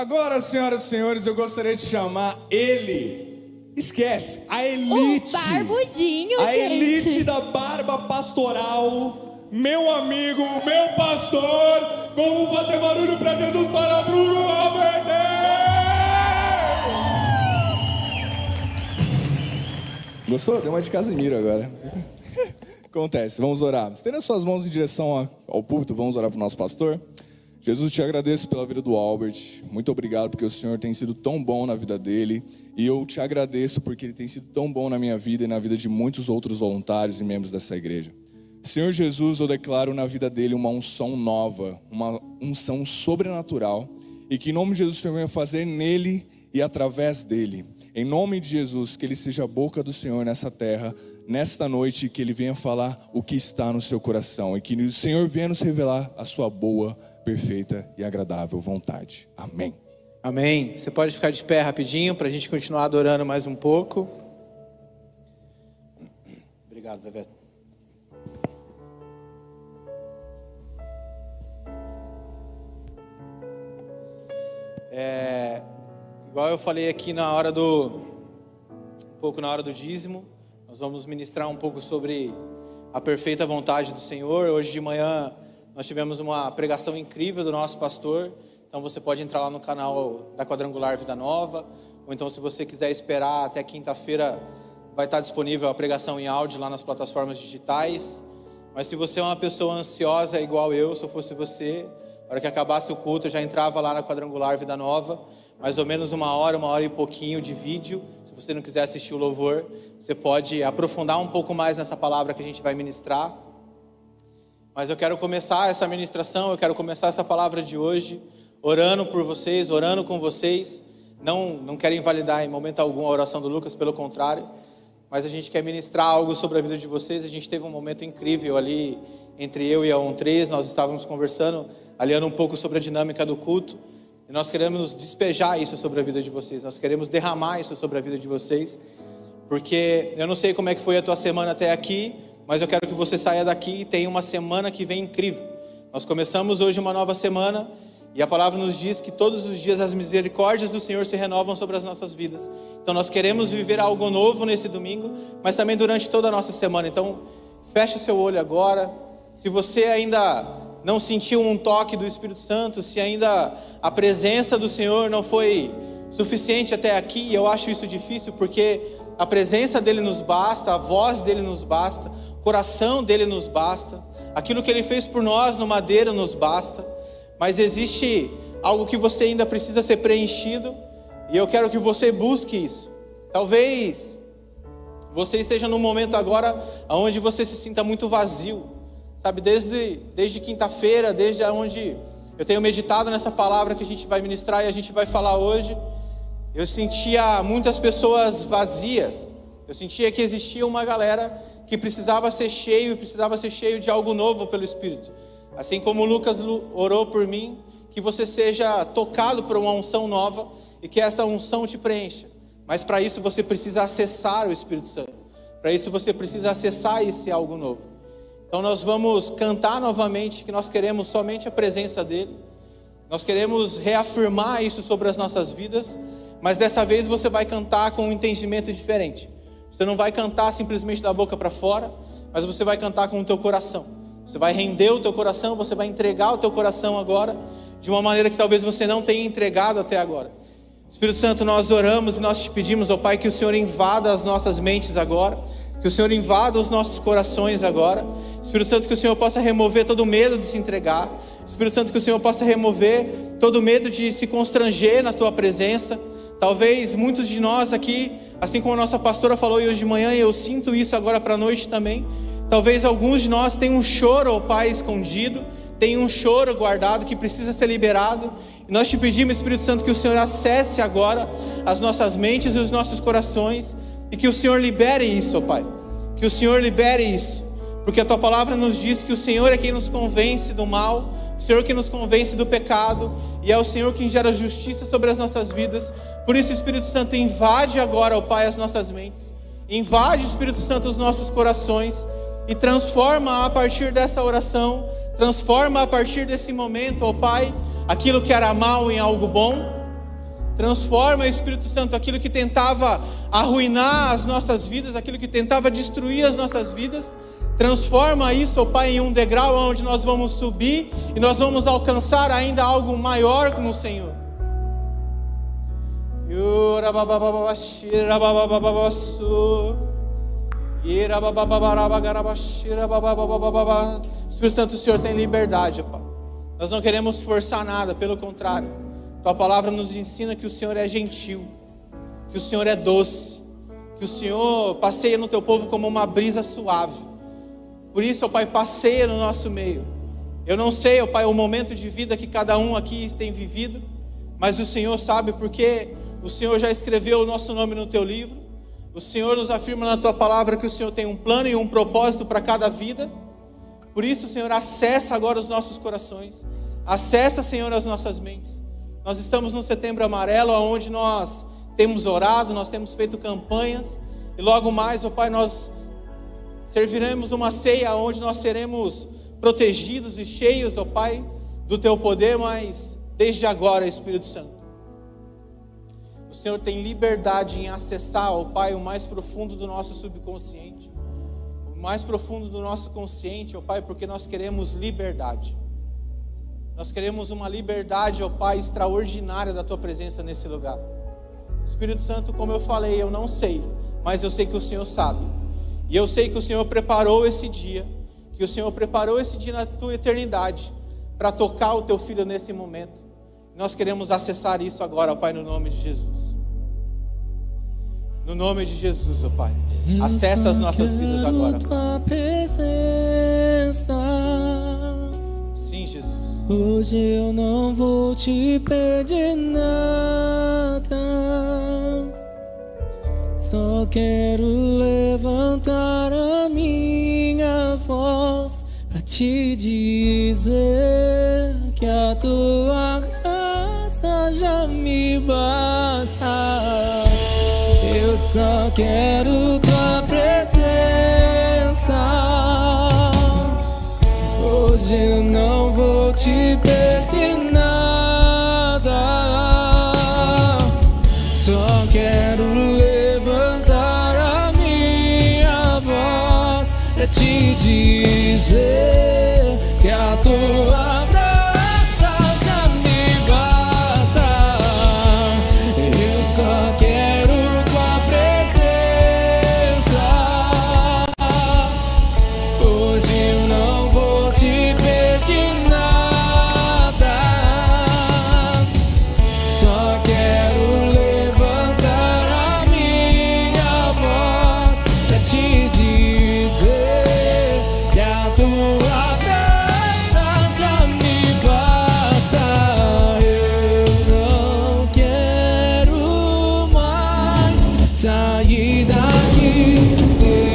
Agora, senhoras e senhores, eu gostaria de chamar ele. Esquece, a elite. O barbudinho, a gente. elite da barba pastoral. Meu amigo, meu pastor. Vamos fazer barulho pra Jesus para Bruno Alberto! Gostou? Deu uma de Casimiro agora. Acontece, vamos orar. Estenda as suas mãos em direção ao púlpito, vamos orar para o nosso pastor. Jesus, te agradeço pela vida do Albert. Muito obrigado porque o Senhor tem sido tão bom na vida dele. E eu te agradeço porque ele tem sido tão bom na minha vida e na vida de muitos outros voluntários e membros dessa igreja. Senhor Jesus, eu declaro na vida dele uma unção nova, uma unção sobrenatural. E que em nome de Jesus o Senhor venha fazer nele e através dele. Em nome de Jesus, que ele seja a boca do Senhor nessa terra, nesta noite, que ele venha falar o que está no seu coração. E que o Senhor venha nos revelar a sua boa perfeita e agradável vontade. Amém. Amém. Você pode ficar de pé rapidinho para a gente continuar adorando mais um pouco. Obrigado, Bebeto. É, igual eu falei aqui na hora do um pouco na hora do dízimo, nós vamos ministrar um pouco sobre a perfeita vontade do Senhor. Hoje de manhã nós tivemos uma pregação incrível do nosso pastor. Então você pode entrar lá no canal da Quadrangular Vida Nova, ou então se você quiser esperar até quinta-feira, vai estar disponível a pregação em áudio lá nas plataformas digitais. Mas se você é uma pessoa ansiosa igual eu, se eu fosse você, na hora que acabasse o culto, eu já entrava lá na Quadrangular Vida Nova, mais ou menos uma hora, uma hora e pouquinho de vídeo. Se você não quiser assistir o louvor, você pode aprofundar um pouco mais nessa palavra que a gente vai ministrar. Mas eu quero começar essa ministração, eu quero começar essa palavra de hoje orando por vocês, orando com vocês. Não, não quero invalidar em momento algum a oração do Lucas, pelo contrário. Mas a gente quer ministrar algo sobre a vida de vocês. A gente teve um momento incrível ali entre eu e a On 3. Nós estávamos conversando, aliando um pouco sobre a dinâmica do culto. E nós queremos despejar isso sobre a vida de vocês. Nós queremos derramar isso sobre a vida de vocês. Porque eu não sei como é que foi a tua semana até aqui, mas eu quero que você saia daqui e tenha uma semana que vem incrível. Nós começamos hoje uma nova semana e a palavra nos diz que todos os dias as misericórdias do Senhor se renovam sobre as nossas vidas. Então nós queremos viver algo novo nesse domingo, mas também durante toda a nossa semana. Então feche seu olho agora. Se você ainda não sentiu um toque do Espírito Santo, se ainda a presença do Senhor não foi suficiente até aqui, eu acho isso difícil porque a presença dele nos basta, a voz dele nos basta, coração dele nos basta, aquilo que ele fez por nós no madeiro nos basta, mas existe algo que você ainda precisa ser preenchido, e eu quero que você busque isso. Talvez você esteja num momento agora onde você se sinta muito vazio, sabe, desde, desde quinta-feira, desde onde eu tenho meditado nessa palavra que a gente vai ministrar e a gente vai falar hoje. Eu sentia muitas pessoas vazias. Eu sentia que existia uma galera que precisava ser cheio e precisava ser cheio de algo novo pelo Espírito. Assim como Lucas orou por mim, que você seja tocado por uma unção nova e que essa unção te preencha. Mas para isso você precisa acessar o Espírito Santo. Para isso você precisa acessar esse algo novo. Então nós vamos cantar novamente que nós queremos somente a presença dele. Nós queremos reafirmar isso sobre as nossas vidas mas dessa vez você vai cantar com um entendimento diferente. Você não vai cantar simplesmente da boca para fora, mas você vai cantar com o teu coração. Você vai render o teu coração, você vai entregar o teu coração agora de uma maneira que talvez você não tenha entregado até agora. Espírito Santo, nós oramos e nós te pedimos, ó Pai, que o Senhor invada as nossas mentes agora, que o Senhor invada os nossos corações agora. Espírito Santo, que o Senhor possa remover todo o medo de se entregar. Espírito Santo, que o Senhor possa remover todo o medo de se constranger na tua presença. Talvez muitos de nós aqui, assim como a nossa pastora falou hoje de manhã, e eu sinto isso agora para a noite também. Talvez alguns de nós tenham um choro, ó Pai, escondido, tem um choro guardado que precisa ser liberado. E nós te pedimos, Espírito Santo, que o Senhor acesse agora as nossas mentes e os nossos corações e que o Senhor libere isso, ó Pai. Que o Senhor libere isso, porque a tua palavra nos diz que o Senhor é quem nos convence do mal, o Senhor que nos convence do pecado e é o Senhor quem gera justiça sobre as nossas vidas. Por isso, Espírito Santo, invade agora, ó Pai, as nossas mentes, invade, Espírito Santo, os nossos corações e transforma a partir dessa oração, transforma a partir desse momento, ó Pai, aquilo que era mal em algo bom, Transforma, Espírito Santo, aquilo que tentava arruinar as nossas vidas, aquilo que tentava destruir as nossas vidas. Transforma isso, ó Pai, em um degrau onde nós vamos subir e nós vamos alcançar ainda algo maior no Senhor. Espírito Santo, o Senhor tem liberdade, Pai. Nós não queremos forçar nada, pelo contrário. Tua palavra nos ensina que o Senhor é gentil, que o Senhor é doce, que o Senhor passeia no teu povo como uma brisa suave. Por isso, ó Pai, passeia no nosso meio. Eu não sei, ó Pai, o momento de vida que cada um aqui tem vivido, mas o Senhor sabe porque o Senhor já escreveu o nosso nome no teu livro. O Senhor nos afirma na tua palavra que o Senhor tem um plano e um propósito para cada vida. Por isso, Senhor, acessa agora os nossos corações. Acessa, Senhor, as nossas mentes. Nós estamos no setembro amarelo, onde nós temos orado, nós temos feito campanhas. E logo mais, ó Pai, nós serviremos uma ceia onde nós seremos protegidos e cheios, ó Pai, do Teu poder, mas desde agora, Espírito Santo. O Senhor tem liberdade em acessar, ó Pai, o mais profundo do nosso subconsciente, o mais profundo do nosso consciente, ó Pai, porque nós queremos liberdade. Nós queremos uma liberdade, ó Pai, extraordinária da Tua presença nesse lugar. Espírito Santo, como eu falei, eu não sei, mas eu sei que o Senhor sabe. E eu sei que o Senhor preparou esse dia, que o Senhor preparou esse dia na tua eternidade para tocar o teu filho nesse momento. Nós queremos acessar isso agora, ó Pai, no nome de Jesus. No nome de Jesus, ó Pai. Acessa as nossas vidas agora. Tua presença. Sim, Jesus. Hoje eu não vou te pedir nada. Só quero levantar a minha voz para te dizer que a tua graça já me basta. Eu só quero tua presença. Hoje eu não vou te pedir nada. Te dizer que a tua graça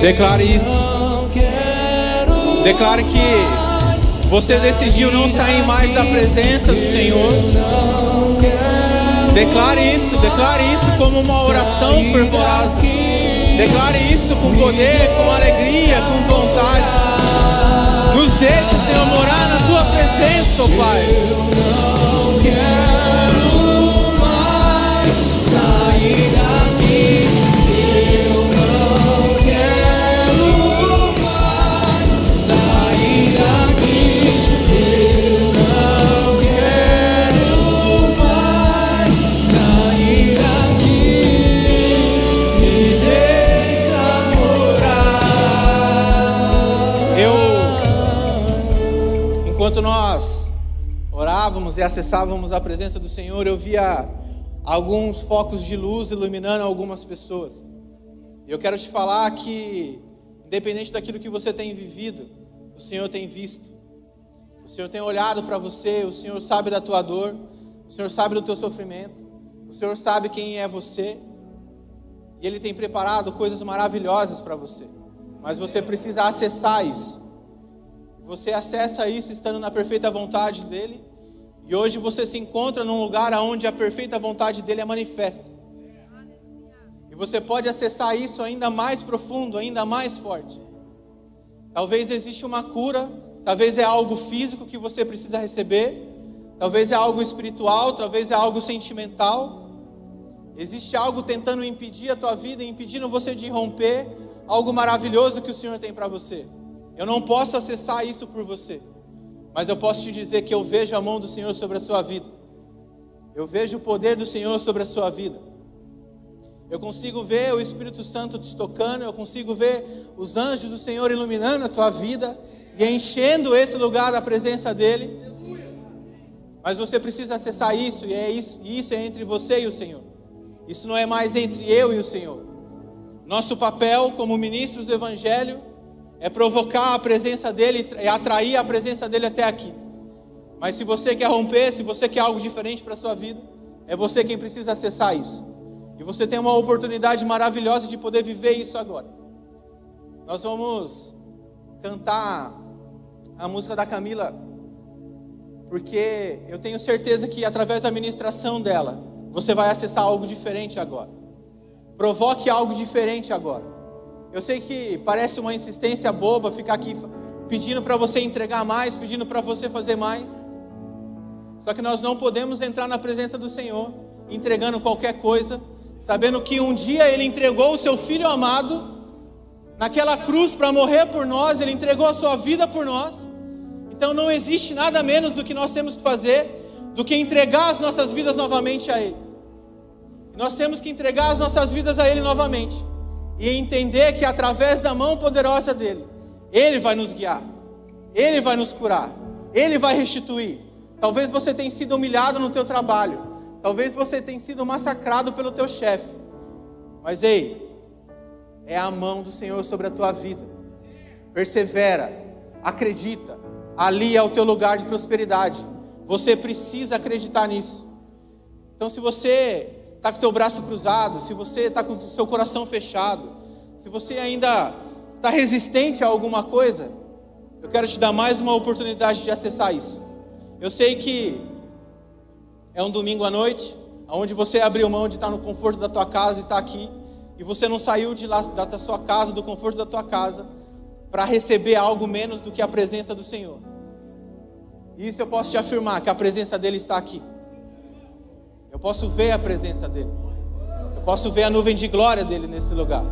Declare isso. Declare que você decidiu não sair mais da presença do Senhor. Declare isso, declare isso como uma oração fervorosa. Declare isso com poder, com alegria, com vontade. Nos deixa, Senhor, morar na tua presença, ó Pai. E acessávamos a presença do Senhor, eu via alguns focos de luz iluminando algumas pessoas. E eu quero te falar que, independente daquilo que você tem vivido, o Senhor tem visto. O Senhor tem olhado para você, o Senhor sabe da tua dor, o Senhor sabe do teu sofrimento, o Senhor sabe quem é você. E Ele tem preparado coisas maravilhosas para você. Mas você precisa acessar isso. Você acessa isso estando na perfeita vontade dEle. E hoje você se encontra num lugar onde a perfeita vontade dEle é manifesta. E você pode acessar isso ainda mais profundo, ainda mais forte. Talvez exista uma cura, talvez é algo físico que você precisa receber, talvez é algo espiritual, talvez é algo sentimental. Existe algo tentando impedir a tua vida, impedindo você de romper algo maravilhoso que o Senhor tem para você. Eu não posso acessar isso por você, mas eu posso te dizer que eu vejo a mão do Senhor sobre a sua vida. Eu vejo o poder do Senhor sobre a sua vida. Eu consigo ver o Espírito Santo te tocando, eu consigo ver os anjos do Senhor iluminando a tua vida e enchendo esse lugar da presença dele. Mas você precisa acessar isso, e é isso, e isso é entre você e o Senhor. Isso não é mais entre eu e o Senhor. Nosso papel como ministros do Evangelho é provocar a presença dele e atrair a presença dele até aqui. Mas se você quer romper, se você quer algo diferente para a sua vida, é você quem precisa acessar isso. E você tem uma oportunidade maravilhosa de poder viver isso agora. Nós vamos cantar a música da Camila, porque eu tenho certeza que através da ministração dela, você vai acessar algo diferente agora. Provoque algo diferente agora. Eu sei que parece uma insistência boba ficar aqui pedindo para você entregar mais, pedindo para você fazer mais. Só que nós não podemos entrar na presença do Senhor entregando qualquer coisa, sabendo que um dia Ele entregou o seu Filho amado naquela cruz para morrer por nós, Ele entregou a sua vida por nós. Então não existe nada menos do que nós temos que fazer do que entregar as nossas vidas novamente a Ele. Nós temos que entregar as nossas vidas a Ele novamente e entender que através da mão poderosa dele, Ele vai nos guiar, Ele vai nos curar, Ele vai restituir. Talvez você tenha sido humilhado no teu trabalho, talvez você tenha sido massacrado pelo teu chefe, mas ei, é a mão do Senhor sobre a tua vida. Persevera, acredita, ali é o teu lugar de prosperidade. Você precisa acreditar nisso. Então, se você está com o teu braço cruzado, se você está com o seu coração fechado, se você ainda está resistente a alguma coisa, eu quero te dar mais uma oportunidade de acessar isso. Eu sei que é um domingo à noite, onde você abriu mão de estar no conforto da tua casa e está aqui, e você não saiu de lá da sua casa, do conforto da tua casa, para receber algo menos do que a presença do Senhor. Isso eu posso te afirmar, que a presença dele está aqui. Posso ver a presença dele. Eu posso ver a nuvem de glória dele nesse lugar.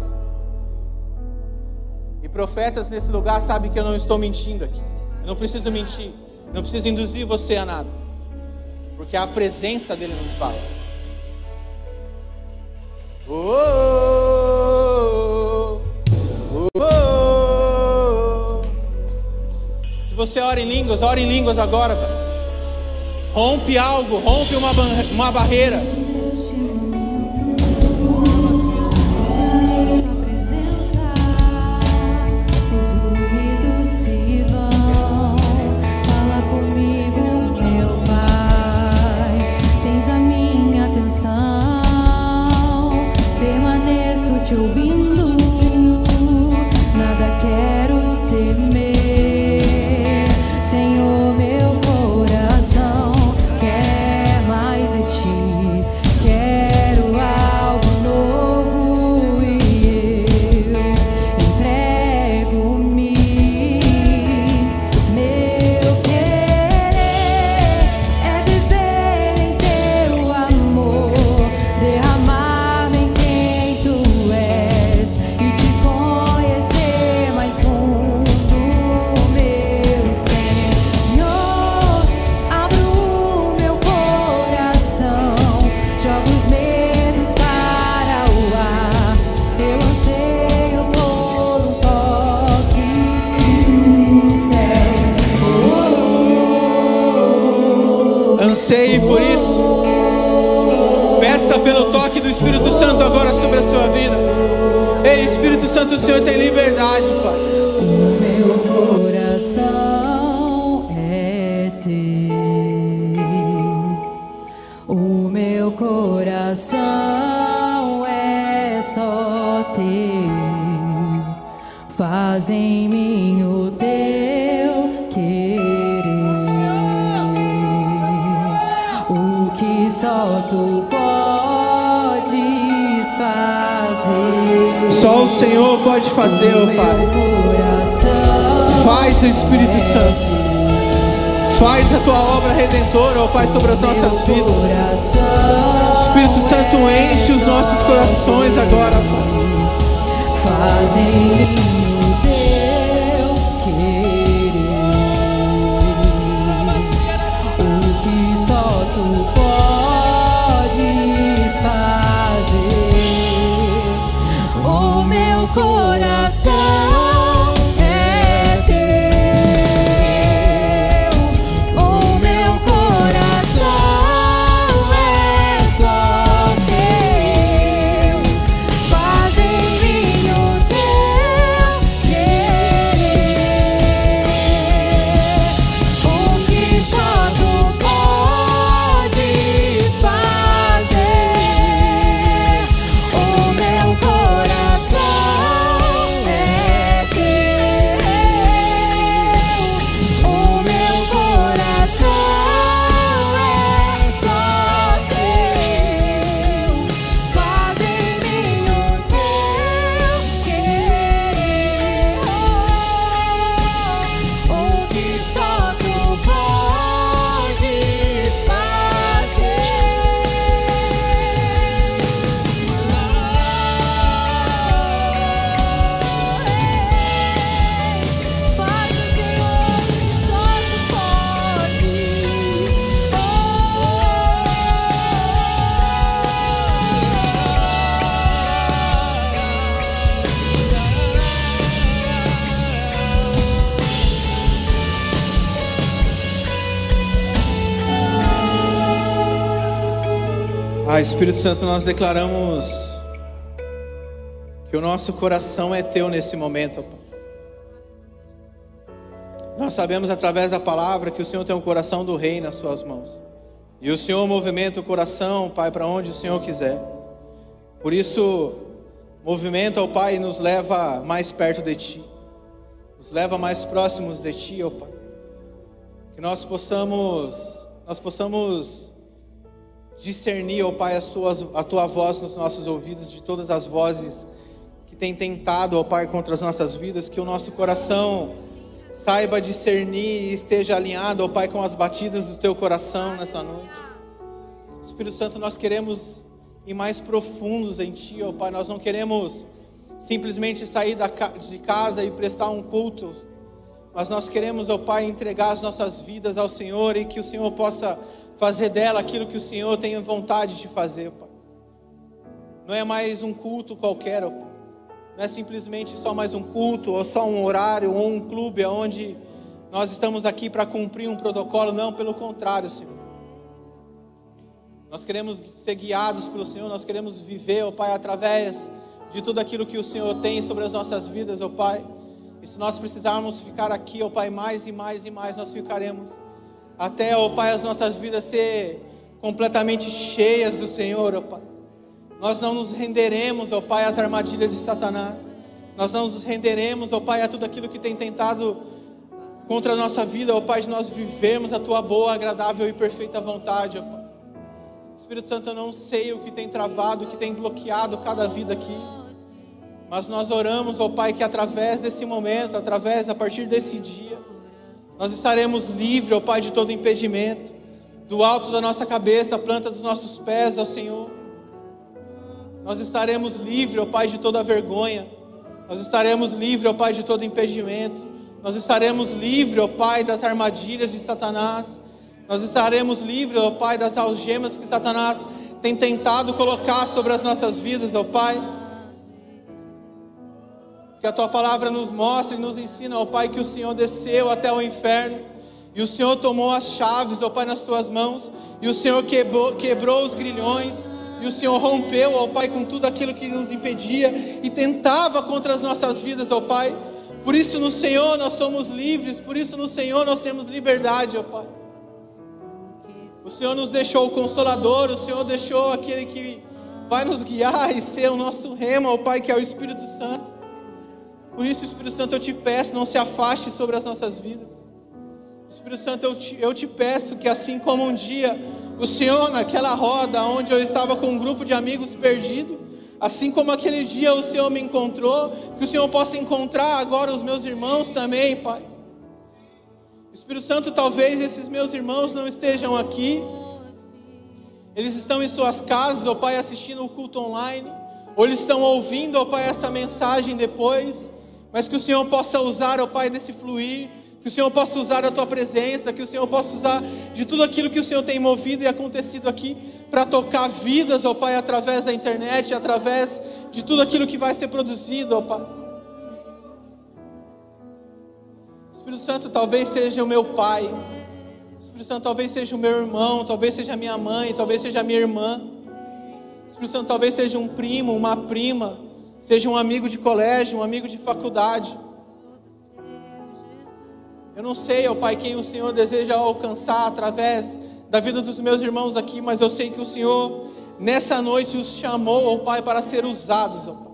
E profetas nesse lugar sabem que eu não estou mentindo aqui. Eu não preciso mentir. Eu não preciso induzir você a nada. Porque a presença dele nos basta. Oh, oh, oh, oh. Se você ora em línguas, ora em línguas agora, velho. Rompe algo, rompe uma, uma barreira. Santo, o Senhor tem liberdade, Pai. Só o Senhor pode fazer, ó Pai. Coração Faz o Espírito Santo. Faz a tua obra redentora, ó Pai, sobre as nossas vidas. Espírito Santo enche os nossos corações agora, Pai. Ah, Espírito Santo, nós declaramos que o nosso coração é teu nesse momento. Nós sabemos através da palavra que o Senhor tem o coração do rei nas suas mãos. E o Senhor movimenta o coração, Pai, para onde o Senhor quiser. Por isso, movimenta, ó Pai, e nos leva mais perto de Ti. Nos leva mais próximos de Ti, ó Pai. Que nós possamos, nós possamos discernir, ó Pai, as tuas, a tua voz nos nossos ouvidos, de todas as vozes que têm tentado, ó Pai, contra as nossas vidas, que o nosso coração saiba discernir e esteja alinhado, ó Pai, com as batidas do teu coração nessa noite. Espírito Santo, nós queremos ir mais profundos em Ti, ó Pai, nós não queremos simplesmente sair de casa e prestar um culto, mas nós queremos, ó Pai, entregar as nossas vidas ao Senhor e que o Senhor possa fazer dela aquilo que o Senhor tem vontade de fazer, Pai. Não é mais um culto qualquer, Pai. Não é simplesmente só mais um culto, ou só um horário, ou um clube onde nós estamos aqui para cumprir um protocolo. Não, pelo contrário, Senhor. Nós queremos ser guiados pelo Senhor, nós queremos viver, ó Pai, através de tudo aquilo que o Senhor tem sobre as nossas vidas, ó Pai. E se nós precisarmos ficar aqui, ó Pai, mais e mais e mais, nós ficaremos. Até, ó Pai, as nossas vidas ser completamente cheias do Senhor, ó Pai. Nós não nos renderemos, ó Pai, às armadilhas de Satanás. Nós não nos renderemos, ó Pai, a tudo aquilo que tem tentado contra a nossa vida, ó Pai, de nós vivermos a Tua boa, agradável e perfeita vontade, ó Pai. Espírito Santo, eu não sei o que tem travado, o que tem bloqueado cada vida aqui. Mas nós oramos, ó Pai, que através desse momento, através, a partir desse dia, nós estaremos livres, ó Pai, de todo impedimento. Do alto da nossa cabeça, a planta dos nossos pés, ó Senhor. Nós estaremos livres, ó Pai, de toda vergonha. Nós estaremos livres, ó Pai, de todo impedimento. Nós estaremos livres, ó Pai, das armadilhas de Satanás. Nós estaremos livres, ó Pai, das algemas que Satanás tem tentado colocar sobre as nossas vidas, ó Pai. Que a tua palavra nos mostre e nos ensina, ó Pai, que o Senhor desceu até o inferno e o Senhor tomou as chaves, ó Pai, nas tuas mãos e o Senhor quebrou, quebrou os grilhões e o Senhor rompeu, ó Pai, com tudo aquilo que nos impedia e tentava contra as nossas vidas, ó Pai. Por isso no Senhor nós somos livres, por isso no Senhor nós temos liberdade, ó Pai. O Senhor nos deixou o consolador, o Senhor deixou aquele que vai nos guiar e ser o nosso remo, ó Pai, que é o Espírito Santo. Por isso, Espírito Santo, eu te peço, não se afaste sobre as nossas vidas. Espírito Santo, eu te, eu te peço que assim como um dia o Senhor, naquela roda onde eu estava com um grupo de amigos perdido, assim como aquele dia o Senhor me encontrou, que o Senhor possa encontrar agora os meus irmãos também, Pai. Espírito Santo, talvez esses meus irmãos não estejam aqui, Eles estão em suas casas, ó Pai, assistindo o culto online, ou eles estão ouvindo, ó Pai, essa mensagem depois, mas que o Senhor possa usar, ó Pai, desse fluir, que o Senhor possa usar da tua presença, que o Senhor possa usar de tudo aquilo que o Senhor tem movido e acontecido aqui para tocar vidas, ó Pai, através da internet, através de tudo aquilo que vai ser produzido, ó Pai. Espírito Santo talvez seja o meu pai. Espírito Santo talvez seja o meu irmão, talvez seja a minha mãe, talvez seja a minha irmã. Espírito Santo talvez seja um primo, uma prima, seja um amigo de colégio, um amigo de faculdade. Eu não sei, ó Pai, quem o Senhor deseja alcançar através da vida dos meus irmãos aqui, mas eu sei que o Senhor nessa noite os chamou, ó Pai, para ser usados, ó Pai.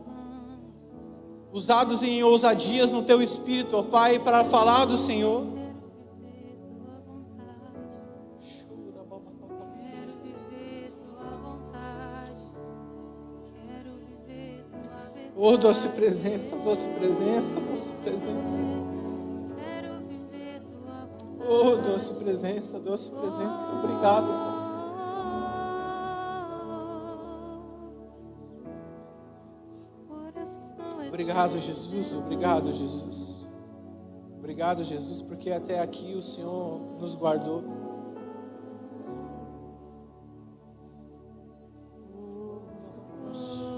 Usados em ousadias no teu espírito, ó Pai, para falar do Senhor. Oh, doce presença, doce presença, doce presença. Oh, doce presença, doce presença. Obrigado, Obrigado, Jesus. Obrigado, Jesus. Obrigado, Jesus, porque até aqui o Senhor nos guardou. Ei,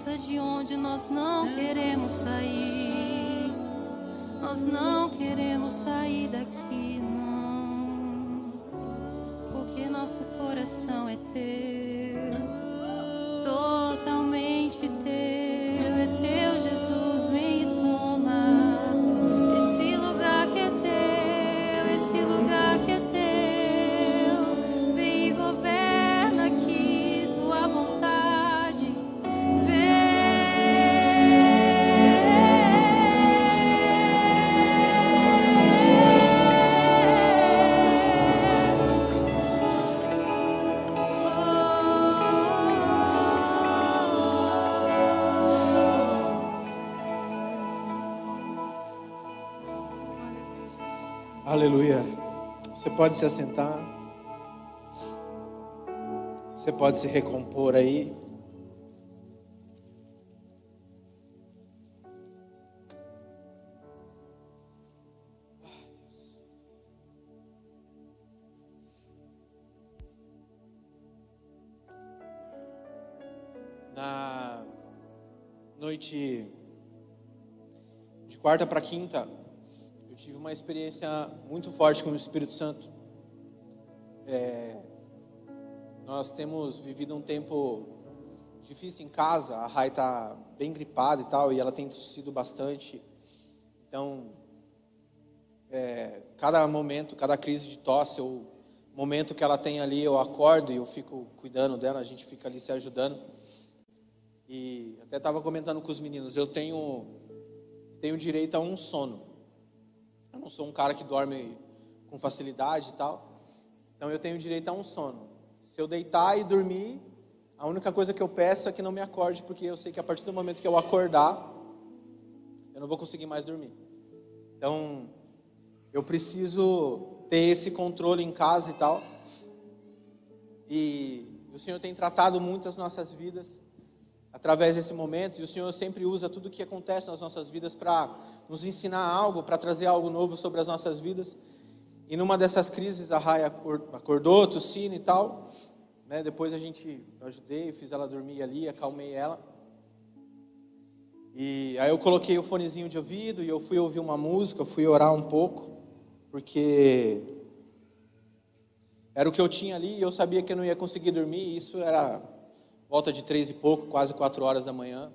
presença de onde nós não queremos sair. Nós não queremos sair daqui, pode se assentar. Você pode se recompor aí. Na noite de quarta para quinta, uma experiência muito forte com o Espírito Santo. É, nós temos vivido um tempo difícil em casa. A Rai está bem gripada e tal, e ela tem tossido bastante. Então, é, cada momento, cada crise de tosse, ou momento que ela tem ali, eu acordo e eu fico cuidando dela, a gente fica ali se ajudando. E até estava comentando com os meninos, eu tenho, tenho direito a um sono. Eu não sou um cara que dorme com facilidade e tal. Então eu tenho direito a um sono. Se eu deitar e dormir, a única coisa que eu peço é que não me acorde, porque eu sei que a partir do momento que eu acordar, eu não vou conseguir mais dormir. Então, eu preciso ter esse controle em casa e tal. E o Senhor tem tratado muito as nossas vidas através desse momento, e o Senhor sempre usa tudo o que acontece nas nossas vidas para nos ensinar algo, para trazer algo novo sobre as nossas vidas. E numa dessas crises, a Raia acor- acordou, tossindo e tal. Né? Depois a gente, eu ajudei, fiz ela dormir ali, acalmei ela. E aí eu coloquei o fonezinho de ouvido e eu fui ouvir uma música, fui orar um pouco, porque era o que eu tinha ali e eu sabia que eu não ia conseguir dormir. E isso era volta de três e pouco, quase quatro horas da manhã.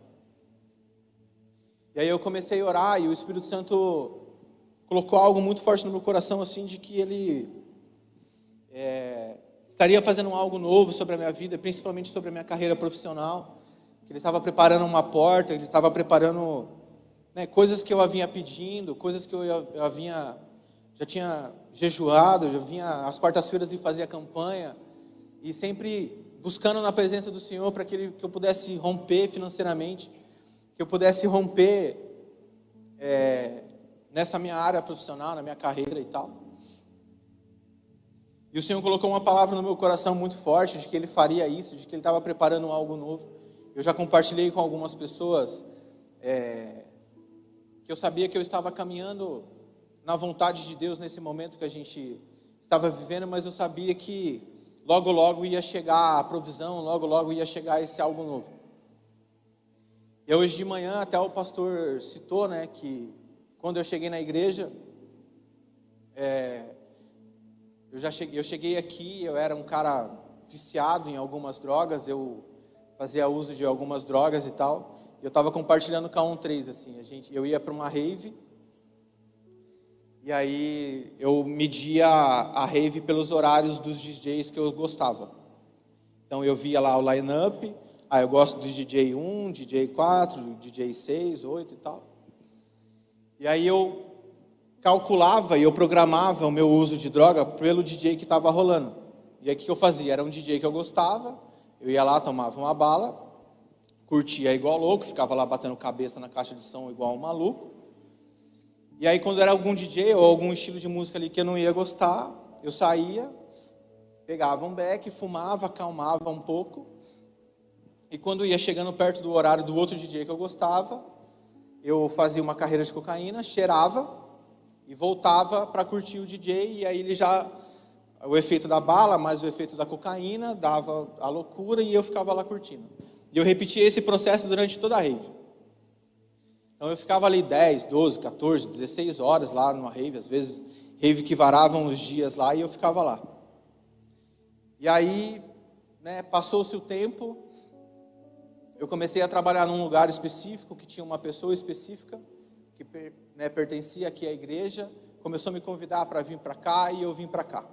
E aí eu comecei a orar e o Espírito Santo colocou algo muito forte no meu coração, assim, de que ele é, estaria fazendo algo novo sobre a minha vida, principalmente sobre a minha carreira profissional. Que ele estava preparando uma porta, ele estava preparando né, coisas que eu havia pedindo, coisas que eu, eu havia já tinha jejuado, já vinha às quartas-feiras e fazia campanha e sempre buscando na presença do Senhor para que, que eu pudesse romper financeiramente, que eu pudesse romper é, nessa minha área profissional, na minha carreira e tal. E o Senhor colocou uma palavra no meu coração muito forte de que Ele faria isso, de que Ele estava preparando algo novo. Eu já compartilhei com algumas pessoas é, que eu sabia que eu estava caminhando na vontade de Deus nesse momento que a gente estava vivendo, mas eu sabia que logo, logo ia chegar a provisão, logo, logo ia chegar esse algo novo. E hoje de manhã até o pastor citou, né, que quando eu cheguei na igreja, é, eu já cheguei, eu cheguei aqui, eu era um cara viciado em algumas drogas, eu fazia uso de algumas drogas e tal. Eu estava compartilhando com a 13 assim, a gente, eu ia para uma rave e aí eu media a rave pelos horários dos DJs que eu gostava. Então eu via lá o line-up, ah, eu gosto do DJ 1, DJ 4, DJ 6, 8 e tal. E aí eu calculava e eu programava o meu uso de droga pelo DJ que estava rolando. E aí o que eu fazia? Era um DJ que eu gostava, eu ia lá, tomava uma bala, curtia igual louco, ficava lá batendo cabeça na caixa de som igual um maluco. E aí, quando era algum DJ ou algum estilo de música ali que eu não ia gostar, eu saía, pegava um beck, fumava, acalmava um pouco. E quando ia chegando perto do horário do outro DJ que eu gostava, eu fazia uma carreira de cocaína, cheirava e voltava para curtir o DJ. E aí ele já. O efeito da bala, mais o efeito da cocaína, dava a loucura e eu ficava lá curtindo. E eu repetia esse processo durante toda a rave. Então eu ficava ali 10, 12, 14, 16 horas lá numa rave, às vezes rave que varavam os dias lá e eu ficava lá. E aí, né, passou-se o tempo, eu comecei a trabalhar num lugar específico que tinha uma pessoa específica que né, pertencia aqui à igreja, começou a me convidar para vir para cá e eu vim para cá.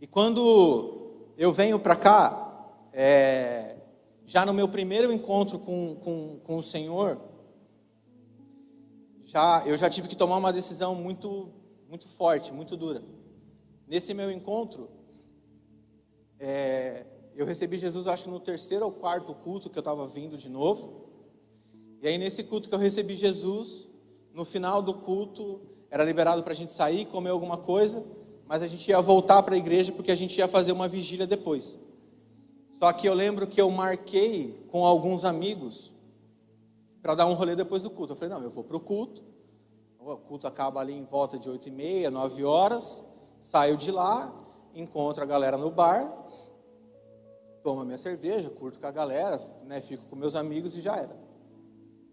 E quando eu venho para cá, é, já no meu primeiro encontro com, com, com o Senhor, já, eu já tive que tomar uma decisão muito, muito forte, muito dura. Nesse meu encontro, é, eu recebi Jesus, acho que no terceiro ou quarto culto que eu estava vindo de novo. E aí, nesse culto que eu recebi Jesus, no final do culto, era liberado para a gente sair, comer alguma coisa, mas a gente ia voltar para a igreja porque a gente ia fazer uma vigília depois. Só que eu lembro que eu marquei com alguns amigos para dar um rolê depois do culto. Eu falei, não, eu vou para o culto. O culto acaba ali em volta de 8 e meia, 9 horas. Saio de lá, encontro a galera no bar, tomo minha cerveja, curto com a galera, né, fico com meus amigos e já era.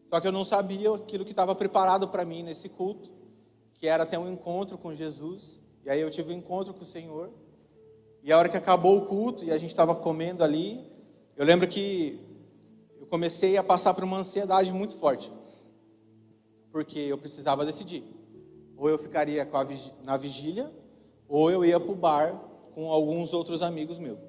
Só que eu não sabia aquilo que estava preparado para mim nesse culto, que era ter um encontro com Jesus. E aí eu tive um encontro com o Senhor. E a hora que acabou o culto e a gente estava comendo ali, eu lembro que eu comecei a passar por uma ansiedade muito forte. Porque eu precisava decidir. Ou eu ficaria na vigília, ou eu ia para o bar com alguns outros amigos meus.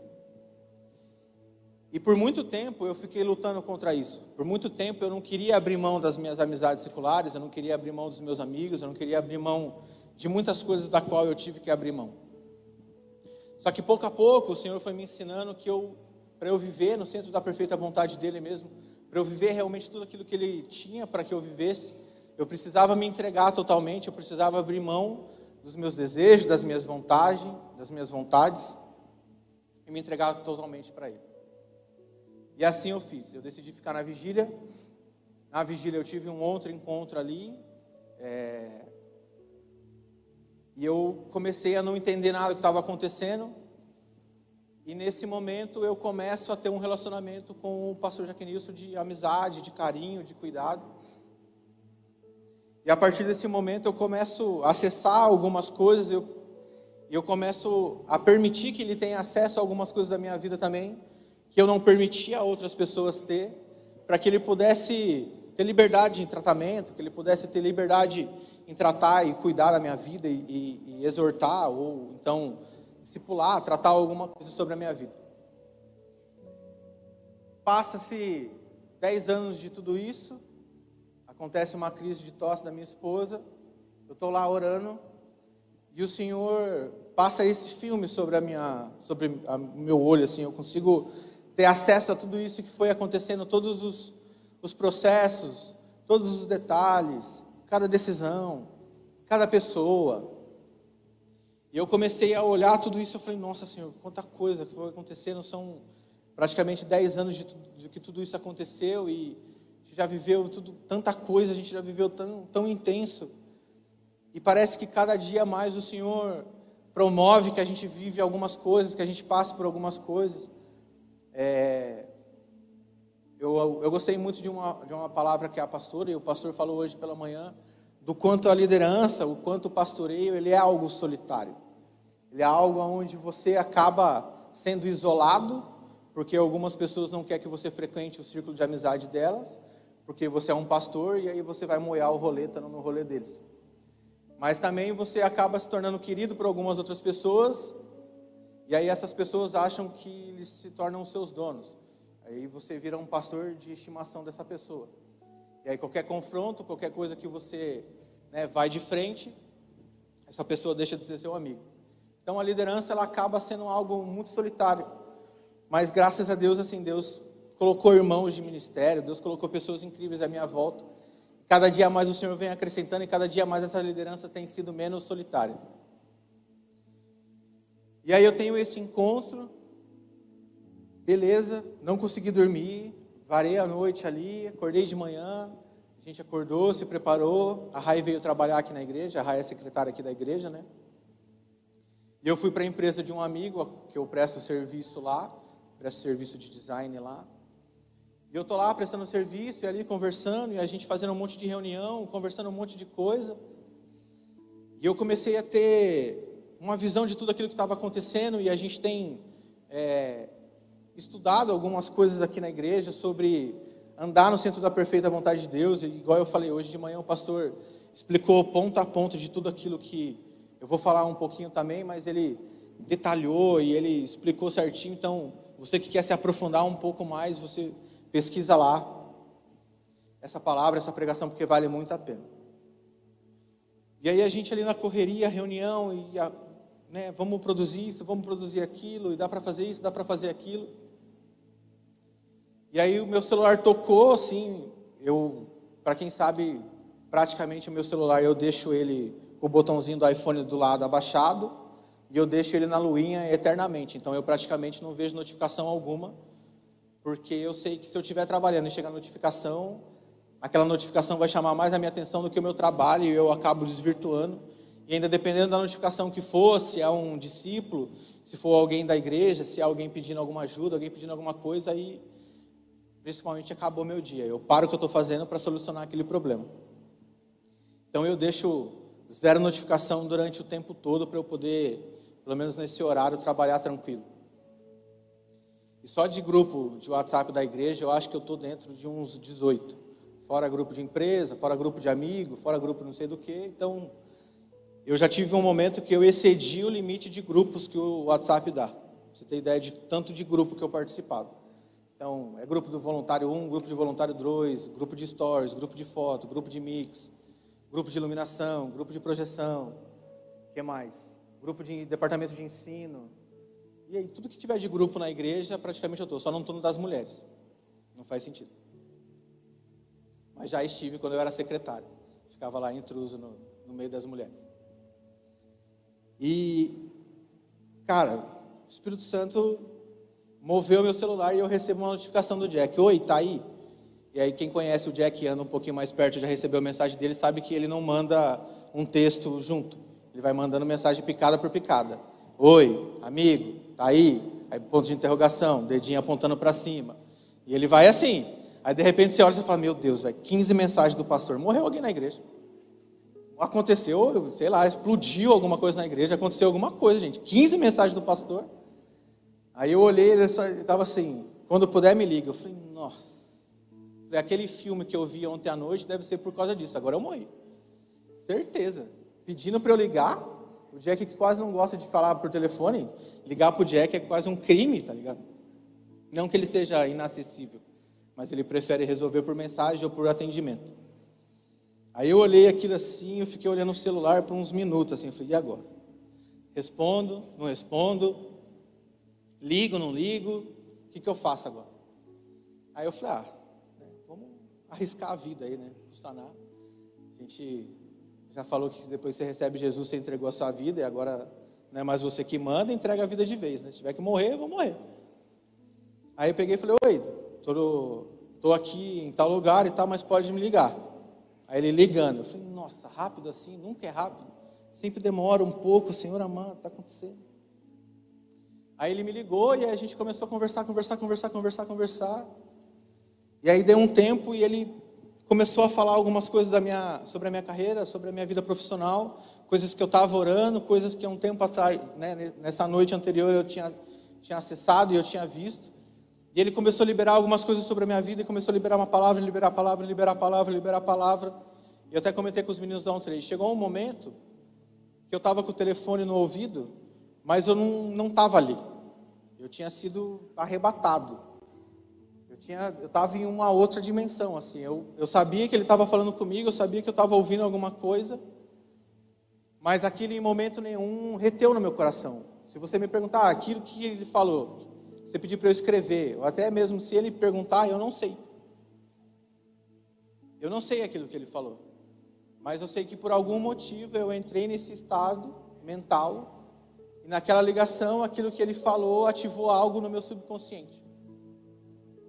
E por muito tempo eu fiquei lutando contra isso. Por muito tempo eu não queria abrir mão das minhas amizades seculares, eu não queria abrir mão dos meus amigos, eu não queria abrir mão de muitas coisas da qual eu tive que abrir mão. Só que pouco a pouco o Senhor foi me ensinando que eu, para eu viver no centro da perfeita vontade dele mesmo, para eu viver realmente tudo aquilo que ele tinha para que eu vivesse, eu precisava me entregar totalmente, eu precisava abrir mão dos meus desejos, das minhas vontades, das minhas vontades e me entregar totalmente para ele. E assim eu fiz. Eu decidi ficar na vigília. Na vigília eu tive um outro encontro ali. É, e eu comecei a não entender nada do que estava acontecendo. E nesse momento eu começo a ter um relacionamento com o pastor Jaquenilson de amizade, de carinho, de cuidado. E a partir desse momento eu começo a acessar algumas coisas, eu, eu começo a permitir que ele tenha acesso a algumas coisas da minha vida também, que eu não permitia a outras pessoas ter, para que ele pudesse ter liberdade em tratamento, que ele pudesse ter liberdade em tratar e cuidar da minha vida e, e, e exortar, ou então discipular, tratar alguma coisa sobre a minha vida. Passa-se dez anos de tudo isso, acontece uma crise de tosse da minha esposa, eu estou lá orando e o Senhor passa esse filme sobre a minha, sobre o meu olho, assim, eu consigo ter acesso a tudo isso que foi acontecendo, todos os, os processos, todos os detalhes, cada decisão, cada pessoa. E eu comecei a olhar tudo isso, eu falei, nossa Senhor, quanta coisa que foi acontecendo, são praticamente 10 anos de, de que tudo isso aconteceu e a gente já viveu tudo, tanta coisa, a gente já viveu tão, tão intenso. E parece que cada dia mais o Senhor promove que a gente vive algumas coisas, que a gente passe por algumas coisas. É, eu, eu gostei muito de uma, de uma palavra que a pastora, e o pastor falou hoje pela manhã, do quanto a liderança, o quanto o pastoreio, ele é algo solitário. Ele é algo onde você acaba sendo isolado, porque algumas pessoas não querem que você frequente o círculo de amizade delas, porque você é um pastor e aí você vai moer o rolê, estando no rolê deles. Mas também você acaba se tornando querido por algumas outras pessoas, e aí essas pessoas acham que eles se tornam seus donos. Aí você vira um pastor de estimação dessa pessoa. E aí qualquer confronto, qualquer coisa que você né, vai de frente, essa pessoa deixa de ser seu amigo. Então a liderança ela acaba sendo algo muito solitário. Mas graças a Deus, assim, Deus colocou irmãos de ministério, Deus colocou pessoas incríveis à minha volta. Cada dia mais o Senhor vem acrescentando e cada dia mais essa liderança tem sido menos solitária. E aí eu tenho esse encontro, beleza, não consegui dormir, varei a noite ali, acordei de manhã, a gente acordou, se preparou, a Rai veio trabalhar aqui na igreja, a Rai é secretária aqui da igreja, né? E eu fui para a empresa de um amigo, que eu presto serviço lá, presto serviço de design lá. E eu tô lá prestando serviço e ali conversando, e a gente fazendo um monte de reunião, conversando um monte de coisa. E eu comecei a ter uma visão de tudo aquilo que estava acontecendo, e a gente tem é, estudado algumas coisas aqui na igreja sobre andar no centro da perfeita vontade de Deus, e igual eu falei hoje de manhã, o pastor explicou ponto a ponto de tudo aquilo que eu vou falar um pouquinho também, mas ele detalhou e ele explicou certinho, então você que quer se aprofundar um pouco mais, você pesquisa lá essa palavra, essa pregação, porque vale muito a pena. E aí a gente ali na correria, reunião, e a, né, vamos produzir isso, vamos produzir aquilo, e dá para fazer isso, dá para fazer aquilo. E aí o meu celular tocou, assim, eu, para quem sabe, praticamente o meu celular eu deixo ele com o botãozinho do iPhone do lado abaixado e eu deixo ele na luinha eternamente. Então eu praticamente não vejo notificação alguma, porque eu sei que se eu estiver trabalhando e chegar notificação, aquela notificação vai chamar mais a minha atenção do que o meu trabalho e eu acabo desvirtuando. E ainda dependendo da notificação que for, se é um discípulo, se for alguém da igreja, se é alguém pedindo alguma ajuda, alguém pedindo alguma coisa, aí principalmente acabou meu dia. Eu paro o que eu estou fazendo para solucionar aquele problema. Então eu deixo zero notificação durante o tempo todo para eu poder, pelo menos nesse horário, trabalhar tranquilo. E só de grupo de WhatsApp da igreja, eu acho que eu estou dentro de uns 18. Fora grupo de empresa, fora grupo de amigo, fora grupo não sei do que. Então, eu já tive um momento que eu excedi o limite de grupos que o WhatsApp dá. Você tem ideia de tanto de grupo que eu participava. Então, é grupo do voluntário 1, grupo de voluntário 2, grupo de stories, grupo de foto, grupo de mix, grupo de iluminação, grupo de projeção, o que mais? Grupo de departamento de ensino. E aí, tudo que tiver de grupo na igreja, praticamente eu estou. Só não estou no das mulheres. Não faz sentido. Mas já estive quando eu era secretário. Ficava lá intruso no, no meio das mulheres. E, cara, o Espírito Santo moveu meu celular e eu recebo uma notificação do Jack. Oi, tá aí? E aí quem conhece o Jack e anda um pouquinho mais perto, já recebeu a mensagem dele, sabe que ele não manda um texto junto. Ele vai mandando mensagem picada por picada. Oi, amigo, tá aí? Aí ponto de interrogação, dedinho apontando para cima. E ele vai assim. Aí de repente você olha e fala: Meu Deus, velho, 15 mensagens do pastor. Morreu alguém na igreja. Aconteceu, sei lá, explodiu alguma coisa na igreja, aconteceu alguma coisa, gente. 15 mensagens do pastor. Aí eu olhei, ele estava assim: Quando puder, me liga. Eu falei: Nossa. Aquele filme que eu vi ontem à noite deve ser por causa disso. Agora eu morri. Certeza. Pedindo para eu ligar. O Jack que quase não gosta de falar por telefone, ligar para o Jack é quase um crime, tá ligado? Não que ele seja inacessível, mas ele prefere resolver por mensagem ou por atendimento. Aí eu olhei aquilo assim, eu fiquei olhando o celular por uns minutos, assim, eu falei, e agora? Respondo, não respondo, ligo, não ligo, o que, que eu faço agora? Aí eu falei, ah, né, vamos arriscar a vida aí, né? Custa nada. A gente já falou que depois que você recebe Jesus, você entregou a sua vida e agora não é mais você que manda, entrega a vida de vez. Né? Se tiver que morrer, eu vou morrer. Aí eu peguei e falei, oi, tô, tô aqui em tal lugar e tal, mas pode me ligar. Aí ele ligando, eu falei, nossa, rápido assim, nunca é rápido. Sempre demora um pouco, Senhor amado, está acontecendo. Aí ele me ligou e a gente começou a conversar, conversar, conversar, conversar, conversar. E aí deu um tempo e ele começou a falar algumas coisas da minha, sobre a minha carreira, sobre a minha vida profissional, coisas que eu estava orando, coisas que um tempo atrás, né, nessa noite anterior eu tinha, tinha acessado e eu tinha visto. E ele começou a liberar algumas coisas sobre a minha vida e começou a liberar uma palavra, liberar a palavra, liberar a palavra, liberar a palavra. E eu até comentei com os meninos da 13. Chegou um momento que eu estava com o telefone no ouvido, mas eu não estava ali. Eu tinha sido arrebatado. Eu eu estava em uma outra dimensão, assim. Eu, eu sabia que ele estava falando comigo, eu sabia que eu estava ouvindo alguma coisa, mas aquilo em momento nenhum reteu no meu coração. Se você me perguntar ah, aquilo que ele falou, você pedir para eu escrever, ou até mesmo se ele perguntar, eu não sei. Eu não sei aquilo que ele falou. Mas eu sei que por algum motivo eu entrei nesse estado mental e naquela ligação aquilo que ele falou ativou algo no meu subconsciente.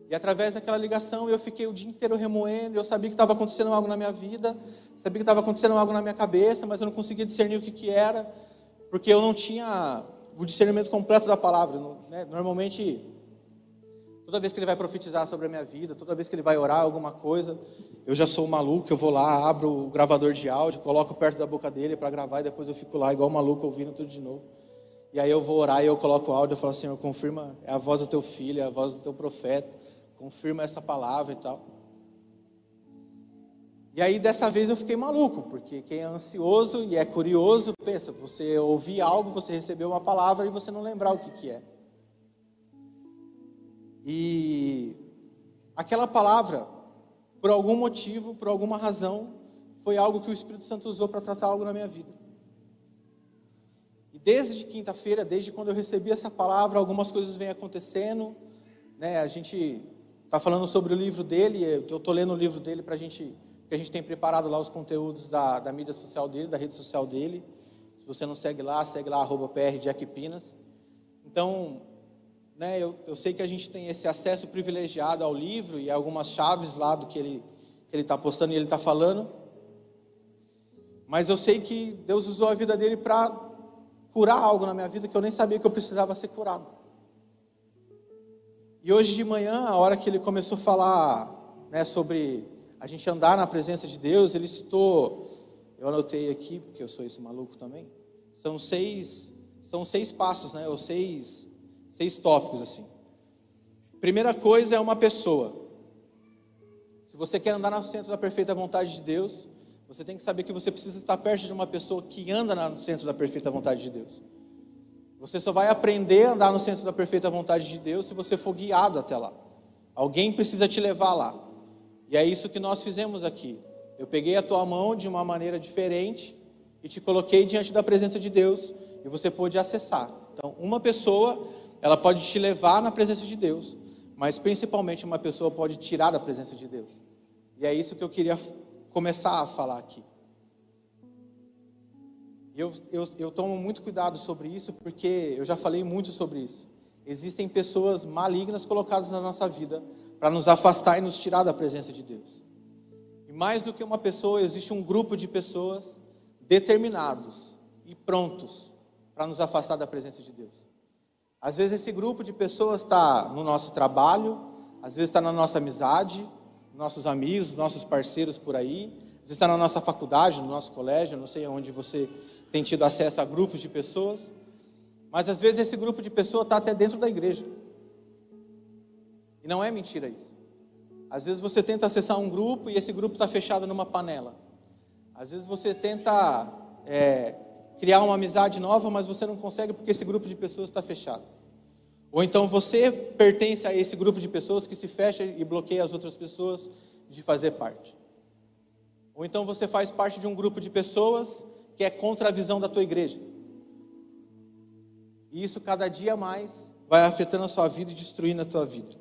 E através daquela ligação eu fiquei o dia inteiro remoendo, eu sabia que estava acontecendo algo na minha vida, sabia que estava acontecendo algo na minha cabeça, mas eu não conseguia discernir o que, que era, porque eu não tinha o discernimento completo da palavra. Né? Normalmente, toda vez que ele vai profetizar sobre a minha vida, toda vez que ele vai orar alguma coisa, eu já sou maluco, eu vou lá, abro o gravador de áudio, coloco perto da boca dele para gravar e depois eu fico lá igual maluco ouvindo tudo de novo. E aí eu vou orar e eu coloco o áudio e falo, Senhor, confirma, é a voz do teu filho, é a voz do teu profeta, confirma essa palavra e tal. E aí dessa vez eu fiquei maluco, porque quem é ansioso e é curioso, pensa, você ouvir algo, você recebeu uma palavra e você não lembrar o que, que é. E aquela palavra, por algum motivo, por alguma razão, foi algo que o Espírito Santo usou para tratar algo na minha vida. Desde quinta-feira, desde quando eu recebi essa palavra, algumas coisas vêm acontecendo. Né? A gente está falando sobre o livro dele, eu estou lendo o livro dele para a gente que a gente tem preparado lá os conteúdos da, da mídia social dele, da rede social dele. Se você não segue lá, segue lá, arroba. Então, né, eu, eu sei que a gente tem esse acesso privilegiado ao livro e algumas chaves lá do que ele está postando e ele está falando. Mas eu sei que Deus usou a vida dele para curar algo na minha vida que eu nem sabia que eu precisava ser curado. E hoje de manhã, a hora que ele começou a falar né, sobre a gente andar na presença de Deus, ele citou, eu anotei aqui, porque eu sou esse maluco também, são seis, são seis passos, né, ou seis, seis tópicos assim. Primeira coisa é uma pessoa. Se você quer andar no centro da perfeita vontade de Deus, você tem que saber que você precisa estar perto de uma pessoa que anda no centro da perfeita vontade de Deus. Você só vai aprender a andar no centro da perfeita vontade de Deus se você for guiado até lá. Alguém precisa te levar lá. E é isso que nós fizemos aqui. Eu peguei a tua mão de uma maneira diferente e te coloquei diante da presença de Deus e você pôde acessar. Então, uma pessoa, ela pode te levar na presença de Deus, mas principalmente uma pessoa pode tirar da presença de Deus. E é isso que eu queria começar a falar aqui. Eu, eu, eu tomo muito cuidado sobre isso porque eu já falei muito sobre isso. Existem pessoas malignas colocadas na nossa vida para nos afastar e nos tirar da presença de Deus. E mais do que uma pessoa, existe um grupo de pessoas determinados e prontos para nos afastar da presença de Deus. Às vezes esse grupo de pessoas está no nosso trabalho, às vezes está na nossa amizade, nossos amigos, nossos parceiros por aí, vezes está na nossa faculdade, no nosso colégio, não sei onde você tem tido acesso a grupos de pessoas, mas às vezes esse grupo de pessoas está até dentro da igreja. E não é mentira isso. Às vezes você tenta acessar um grupo e esse grupo está fechado numa panela. Às vezes você tenta é, criar uma amizade nova, mas você não consegue porque esse grupo de pessoas está fechado. Ou então você pertence a esse grupo de pessoas que se fecha e bloqueia as outras pessoas de fazer parte. Ou então você faz parte de um grupo de pessoas que é contra a visão da tua igreja. E isso cada dia mais vai afetando a sua vida e destruindo a tua vida.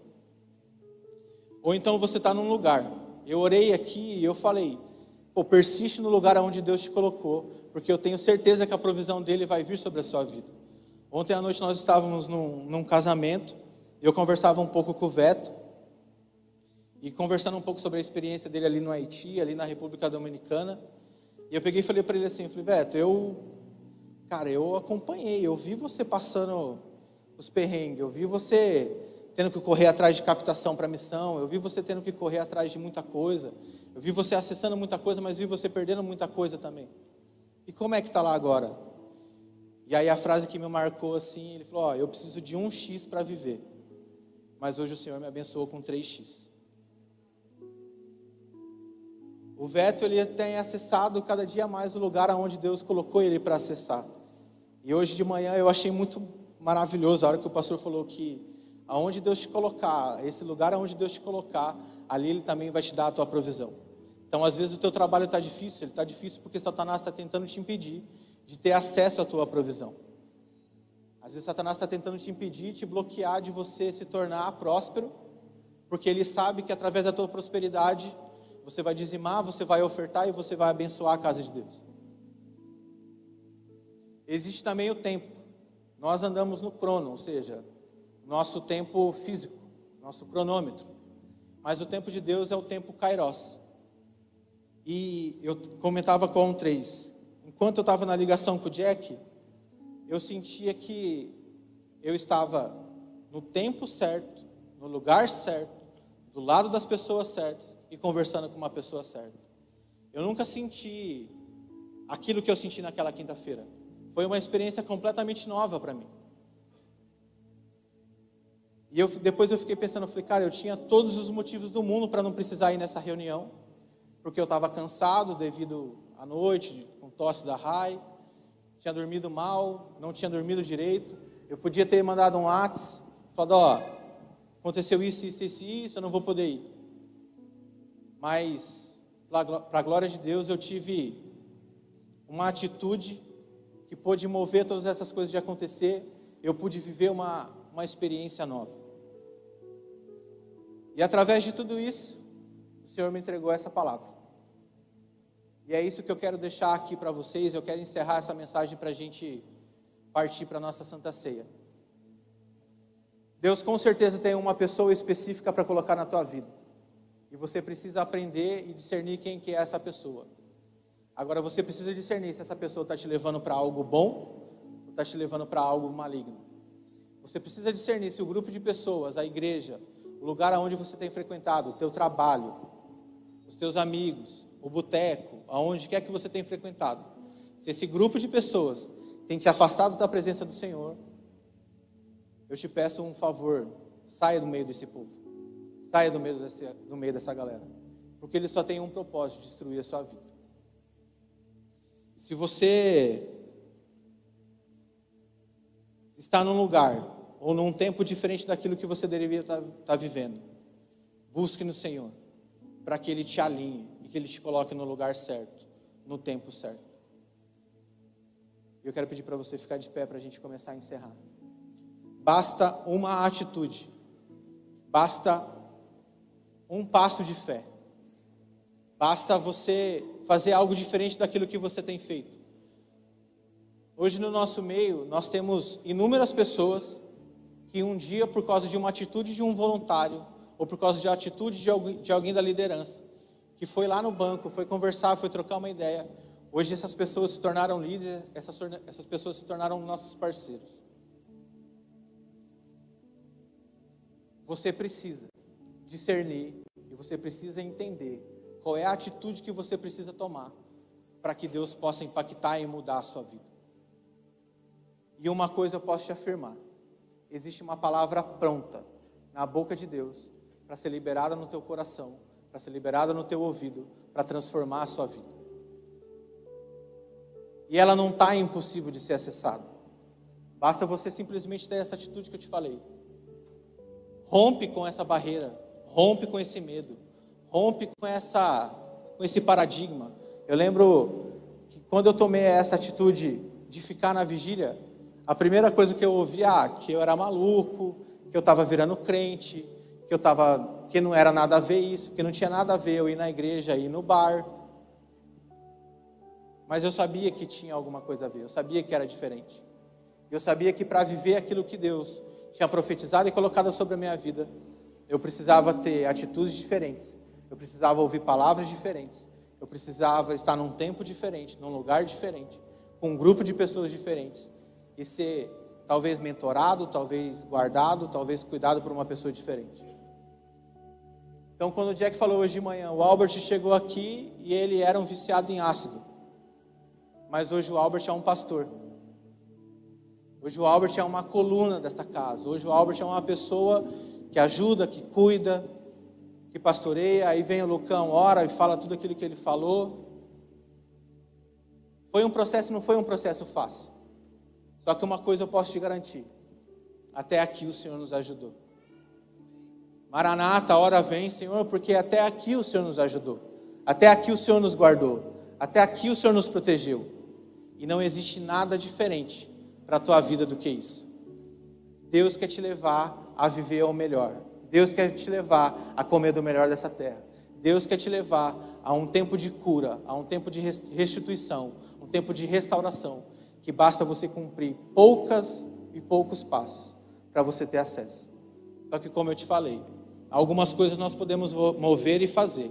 Ou então você está num lugar. Eu orei aqui e eu falei, pô, persiste no lugar onde Deus te colocou, porque eu tenho certeza que a provisão dele vai vir sobre a sua vida. Ontem à noite nós estávamos num, num casamento, e eu conversava um pouco com o Veto, e conversando um pouco sobre a experiência dele ali no Haiti, ali na República Dominicana. E eu peguei e falei para ele assim, falei, Veto, eu, cara, eu acompanhei, eu vi você passando os perrengues, eu vi você tendo que correr atrás de captação para missão, eu vi você tendo que correr atrás de muita coisa, eu vi você acessando muita coisa, mas vi você perdendo muita coisa também. E como é que está lá agora? E aí a frase que me marcou assim, ele falou, ó, oh, eu preciso de um X para viver, mas hoje o Senhor me abençoou com 3X. O Veto ele tem acessado cada dia mais o lugar aonde Deus colocou ele para acessar. E hoje de manhã eu achei muito maravilhoso a hora que o pastor falou que aonde Deus te colocar, esse lugar aonde Deus te colocar, ali Ele também vai te dar a tua provisão. Então, às vezes o teu trabalho está difícil, ele está difícil porque Satanás está tentando te impedir de ter acesso à tua provisão. Às vezes Satanás está tentando te impedir, te bloquear de você se tornar próspero, porque ele sabe que através da tua prosperidade você vai dizimar, você vai ofertar e você vai abençoar a casa de Deus. Existe também o tempo. Nós andamos no crono, ou seja, nosso tempo físico, nosso cronômetro. Mas o tempo de Deus é o tempo kairos. E eu comentava com o três. Enquanto eu estava na ligação com o Jack, eu sentia que eu estava no tempo certo, no lugar certo, do lado das pessoas certas e conversando com uma pessoa certa. Eu nunca senti aquilo que eu senti naquela quinta-feira. Foi uma experiência completamente nova para mim. E eu, depois eu fiquei pensando, eu falei, cara, eu tinha todos os motivos do mundo para não precisar ir nessa reunião, porque eu estava cansado devido à noite, com tosse da RAI, tinha dormido mal, não tinha dormido direito. Eu podia ter mandado um WhatsApp, falado, ó, aconteceu isso, isso, isso, isso, eu não vou poder ir. Mas, para a glória de Deus, eu tive uma atitude que pôde mover todas essas coisas de acontecer, eu pude viver uma, uma experiência nova. E através de tudo isso, o Senhor me entregou essa palavra. E é isso que eu quero deixar aqui para vocês. Eu quero encerrar essa mensagem para a gente partir para a nossa Santa Ceia. Deus com certeza tem uma pessoa específica para colocar na tua vida. E você precisa aprender e discernir quem que é essa pessoa. Agora você precisa discernir se essa pessoa está te levando para algo bom ou está te levando para algo maligno. Você precisa discernir se o grupo de pessoas, a igreja, o lugar aonde você tem frequentado, o teu trabalho, os teus amigos, o boteco, aonde quer que você tenha frequentado. Se esse grupo de pessoas tem te afastado da presença do Senhor, eu te peço um favor, saia do meio desse povo. Saia do meio, desse, do meio dessa galera. Porque eles só têm um propósito, destruir a sua vida. Se você está num lugar ou num tempo diferente daquilo que você deveria estar, estar vivendo. Busque no Senhor, para que Ele te alinhe que Ele te coloque no lugar certo, no tempo certo. Eu quero pedir para você ficar de pé para a gente começar a encerrar. Basta uma atitude, basta um passo de fé, basta você fazer algo diferente daquilo que você tem feito. Hoje no nosso meio, nós temos inúmeras pessoas que um dia, por causa de uma atitude de um voluntário, ou por causa de uma atitude de alguém da liderança, que foi lá no banco, foi conversar, foi trocar uma ideia, hoje essas pessoas se tornaram líderes, essas, essas pessoas se tornaram nossos parceiros. você precisa discernir e você precisa entender qual é a atitude que você precisa tomar para que Deus possa impactar e mudar a sua vida. E uma coisa eu posso te afirmar: existe uma palavra pronta na boca de Deus para ser liberada no teu coração, para ser liberada no teu ouvido, para transformar a sua vida. E ela não está impossível de ser acessada. Basta você simplesmente ter essa atitude que eu te falei. Rompe com essa barreira, rompe com esse medo, rompe com essa com esse paradigma. Eu lembro que quando eu tomei essa atitude de ficar na vigília, a primeira coisa que eu ouvi, ah, que eu era maluco, que eu estava virando crente, que eu tava, que não era nada a ver isso, que não tinha nada a ver eu ir na igreja, ir no bar. Mas eu sabia que tinha alguma coisa a ver, eu sabia que era diferente. Eu sabia que para viver aquilo que Deus tinha profetizado e colocado sobre a minha vida, eu precisava ter atitudes diferentes, eu precisava ouvir palavras diferentes, eu precisava estar num tempo diferente, num lugar diferente, com um grupo de pessoas diferentes e ser talvez mentorado, talvez guardado, talvez cuidado por uma pessoa diferente. Então, quando o Jack falou hoje de manhã, o Albert chegou aqui e ele era um viciado em ácido. Mas hoje o Albert é um pastor. Hoje o Albert é uma coluna dessa casa. Hoje o Albert é uma pessoa que ajuda, que cuida, que pastoreia. Aí vem o Lucão, ora e fala tudo aquilo que ele falou. Foi um processo, não foi um processo fácil. Só que uma coisa eu posso te garantir: até aqui o Senhor nos ajudou. Maranata, a hora vem, Senhor, porque até aqui o Senhor nos ajudou. Até aqui o Senhor nos guardou. Até aqui o Senhor nos protegeu. E não existe nada diferente para a tua vida do que isso. Deus quer te levar a viver o melhor. Deus quer te levar a comer do melhor dessa terra. Deus quer te levar a um tempo de cura, a um tempo de restituição, um tempo de restauração, que basta você cumprir poucas e poucos passos para você ter acesso. Só que, como eu te falei, Algumas coisas nós podemos mover e fazer.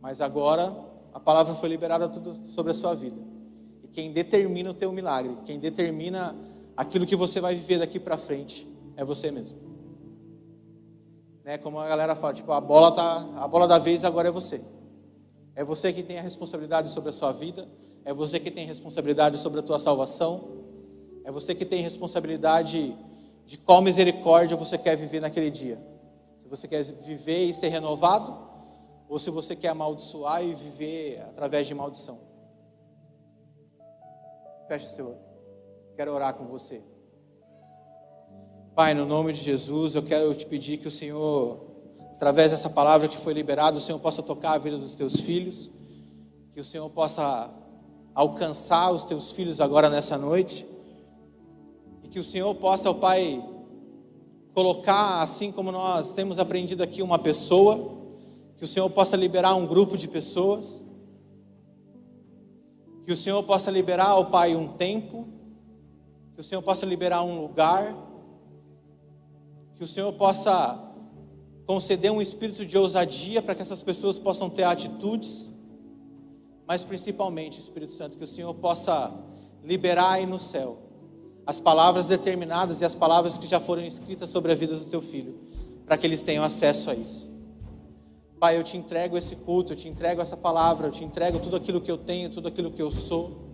Mas agora a palavra foi liberada sobre a sua vida. E quem determina o teu milagre, quem determina aquilo que você vai viver daqui para frente, é você mesmo. Né? Como a galera fala, tipo, a bola tá, a bola da vez agora é você. É você que tem a responsabilidade sobre a sua vida, é você que tem responsabilidade sobre a tua salvação, é você que tem responsabilidade de qual misericórdia você quer viver naquele dia. Se você quer viver e ser renovado, ou se você quer amaldiçoar e viver através de maldição. Feche seu olho. Quero orar com você. Pai, no nome de Jesus, eu quero te pedir que o Senhor, através dessa palavra que foi liberada, o Senhor possa tocar a vida dos teus filhos, que o Senhor possa alcançar os teus filhos agora nessa noite, e que o Senhor possa, ó Pai, colocar, assim como nós temos aprendido aqui, uma pessoa, que o Senhor possa liberar um grupo de pessoas, que o Senhor possa liberar ao Pai um tempo, que o Senhor possa liberar um lugar, que o Senhor possa conceder um espírito de ousadia para que essas pessoas possam ter atitudes, mas principalmente, Espírito Santo, que o Senhor possa liberar aí no céu as palavras determinadas e as palavras que já foram escritas sobre a vida do teu filho, para que eles tenham acesso a isso. Pai, eu te entrego esse culto, eu te entrego essa palavra, eu te entrego tudo aquilo que eu tenho, tudo aquilo que eu sou.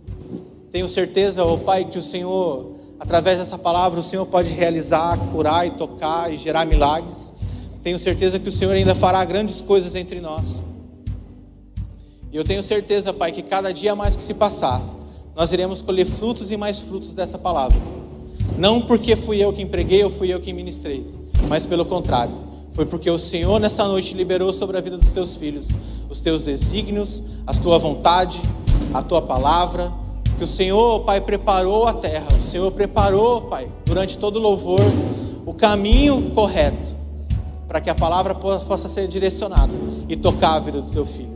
Tenho certeza, oh Pai, que o Senhor, através dessa palavra, o Senhor pode realizar, curar e tocar e gerar milagres. Tenho certeza que o Senhor ainda fará grandes coisas entre nós. E eu tenho certeza, Pai, que cada dia mais que se passar, nós iremos colher frutos e mais frutos dessa palavra. Não porque fui eu que empreguei ou fui eu que ministrei, mas pelo contrário, foi porque o Senhor nessa noite liberou sobre a vida dos teus filhos os teus desígnios, a tua vontade, a tua palavra. Que o Senhor, Pai, preparou a terra, o Senhor preparou, Pai, durante todo o louvor, o caminho correto para que a palavra possa ser direcionada e tocar a vida do teu filho.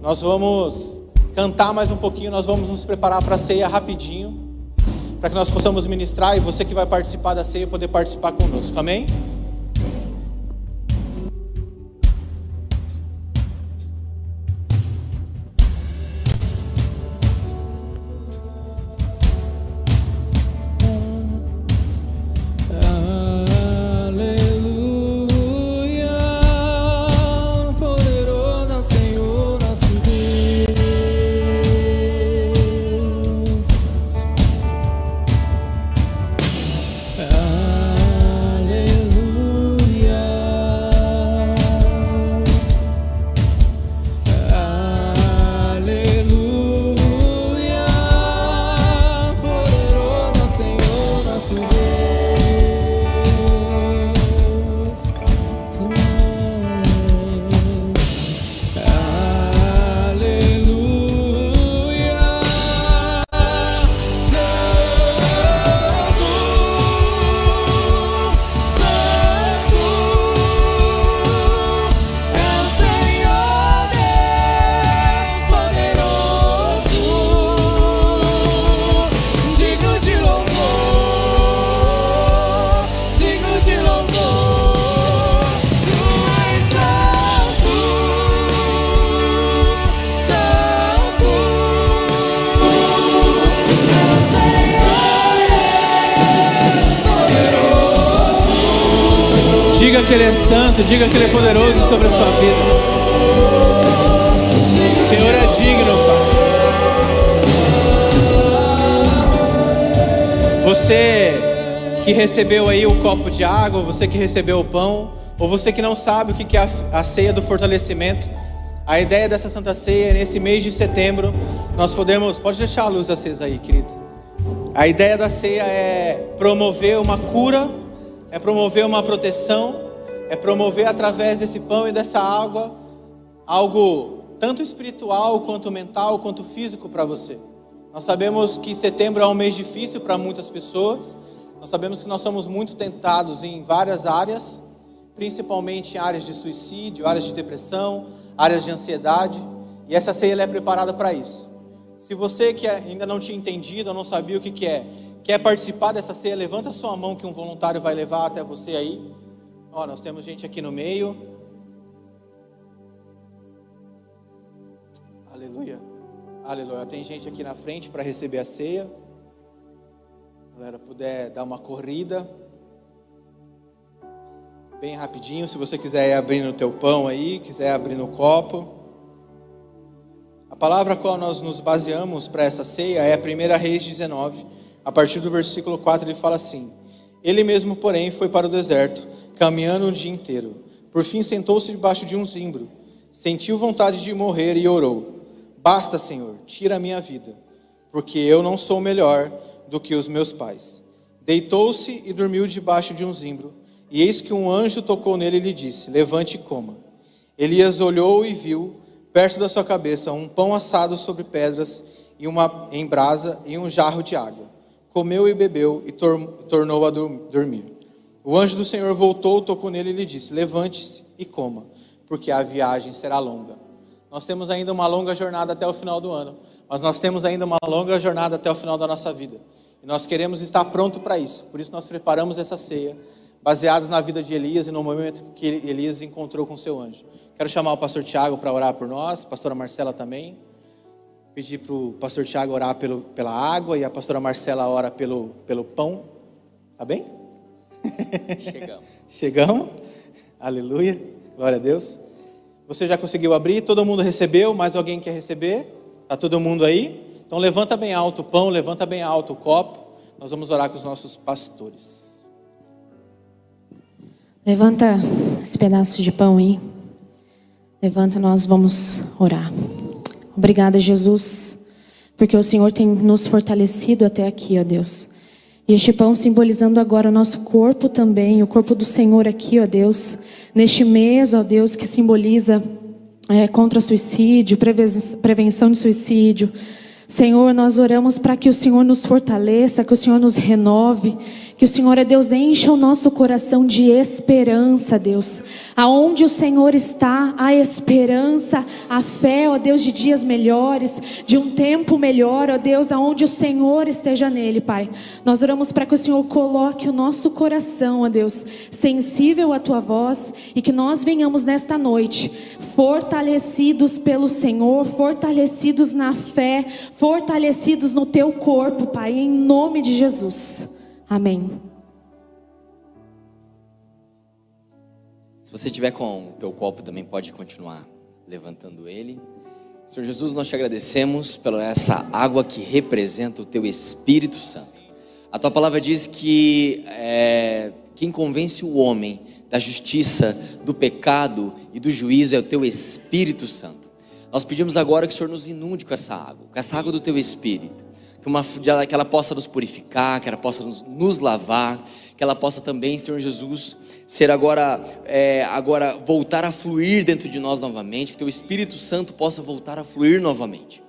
Nós vamos cantar mais um pouquinho, nós vamos nos preparar para a ceia rapidinho, para que nós possamos ministrar e você que vai participar da ceia poder participar conosco. Amém? Diga que Ele é poderoso sobre a sua vida. O Senhor é digno, Pai. Você que recebeu aí o copo de água, você que recebeu o pão, ou você que não sabe o que é a ceia do fortalecimento, a ideia dessa Santa Ceia é nesse mês de setembro, nós podemos. Pode deixar a luz acesa aí, queridos. A ideia da ceia é promover uma cura, é promover uma proteção, é promover através desse pão e dessa água algo tanto espiritual quanto mental quanto físico para você. Nós sabemos que setembro é um mês difícil para muitas pessoas. Nós sabemos que nós somos muito tentados em várias áreas, principalmente em áreas de suicídio, áreas de depressão, áreas de ansiedade, e essa ceia é preparada para isso. Se você que ainda não tinha entendido ou não sabia o que, que é, quer participar dessa ceia, levanta sua mão que um voluntário vai levar até você aí. Ó, nós temos gente aqui no meio. Aleluia. Aleluia. Tem gente aqui na frente para receber a ceia. Galera, puder dar uma corrida. Bem rapidinho, se você quiser ir abrindo o teu pão aí, quiser abrir no copo. A palavra a qual nós nos baseamos para essa ceia é a 1 Reis 19. A partir do versículo 4 ele fala assim: Ele mesmo, porém, foi para o deserto, caminhando um dia inteiro. Por fim sentou-se debaixo de um zimbro. Sentiu vontade de morrer e orou: Basta, Senhor, tira a minha vida, porque eu não sou melhor do que os meus pais. Deitou-se e dormiu debaixo de um zimbro. E eis que um anjo tocou nele e lhe disse: Levante e coma. Elias olhou e viu, perto da sua cabeça, um pão assado sobre pedras e uma em brasa e um jarro de água. Comeu e bebeu e tor tornou a dormir. O anjo do Senhor voltou, tocou nele e lhe disse: Levante-se e coma, porque a viagem será longa. Nós temos ainda uma longa jornada até o final do ano, mas nós temos ainda uma longa jornada até o final da nossa vida. E nós queremos estar pronto para isso. Por isso nós preparamos essa ceia baseados na vida de Elias e no momento que Elias encontrou com seu anjo. Quero chamar o pastor Tiago para orar por nós, a pastora Marcela também. Pedir para o pastor Tiago orar pelo, pela água e a pastora Marcela ora pelo, pelo pão. Tá bem? Chegamos. Chegamos. Aleluia. Glória a Deus. Você já conseguiu abrir? Todo mundo recebeu? Mais alguém quer receber? Está todo mundo aí? Então levanta bem alto o pão, levanta bem alto o copo. Nós vamos orar com os nossos pastores. Levanta esse pedaço de pão aí. Levanta, nós vamos orar. Obrigada, Jesus, porque o Senhor tem nos fortalecido até aqui, ó Deus. E este pão simbolizando agora o nosso corpo também, o corpo do Senhor aqui, ó Deus. Neste mês, ó Deus, que simboliza é, contra suicídio, prevenção de suicídio. Senhor, nós oramos para que o Senhor nos fortaleça, que o Senhor nos renove que o Senhor é Deus encha o nosso coração de esperança, Deus. Aonde o Senhor está, a esperança, a fé, ó Deus, de dias melhores, de um tempo melhor, ó Deus, aonde o Senhor esteja nele, Pai. Nós oramos para que o Senhor coloque o nosso coração, ó Deus, sensível à tua voz e que nós venhamos nesta noite fortalecidos pelo Senhor, fortalecidos na fé, fortalecidos no teu corpo, Pai, em nome de Jesus. Amém. Se você tiver com o teu copo também pode continuar levantando ele. Senhor Jesus, nós te agradecemos pela essa água que representa o teu Espírito Santo. A tua palavra diz que é, quem convence o homem da justiça, do pecado e do juízo é o teu Espírito Santo. Nós pedimos agora que o Senhor nos inunde com essa água, com essa água do teu Espírito uma, que ela possa nos purificar, que ela possa nos, nos lavar, que ela possa também, Senhor Jesus, ser agora, é, agora voltar a fluir dentro de nós novamente, que Teu Espírito Santo possa voltar a fluir novamente,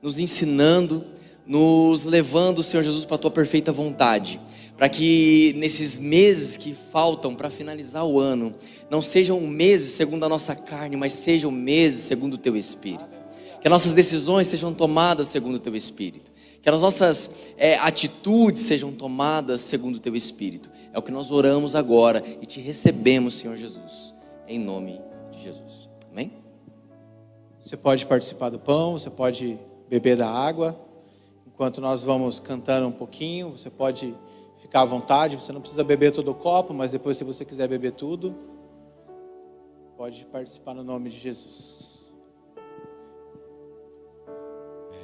nos ensinando, nos levando, Senhor Jesus, para a Tua perfeita vontade, para que nesses meses que faltam para finalizar o ano, não sejam meses segundo a nossa carne, mas sejam meses segundo o Teu Espírito. Que as nossas decisões sejam tomadas segundo o Teu Espírito que as nossas é, atitudes sejam tomadas segundo o teu Espírito. É o que nós oramos agora e te recebemos, Senhor Jesus, em nome de Jesus. Amém? Você pode participar do pão, você pode beber da água. Enquanto nós vamos cantando um pouquinho, você pode ficar à vontade. Você não precisa beber todo o copo, mas depois, se você quiser beber tudo, pode participar no nome de Jesus.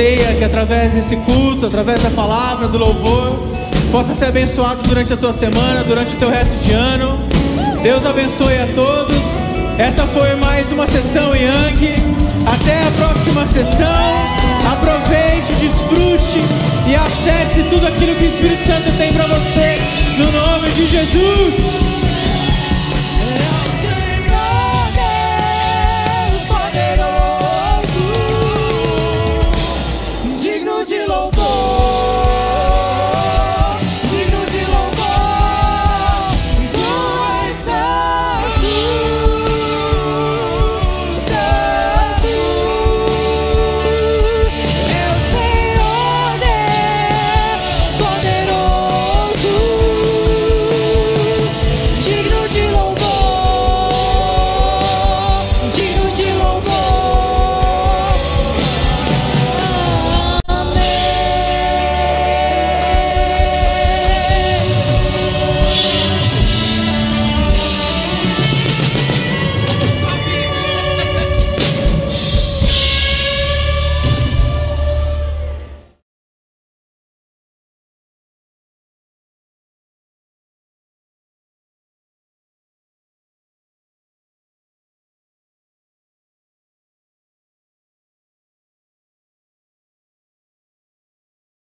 ceia, que através desse culto, através da palavra, do louvor, possa ser abençoado durante a tua semana, durante o teu resto de ano. Deus abençoe a todos. Essa foi mais uma sessão Yang. Até a próxima sessão. Aproveite, desfrute e acesse tudo aquilo que o Espírito Santo tem para você. No nome de Jesus.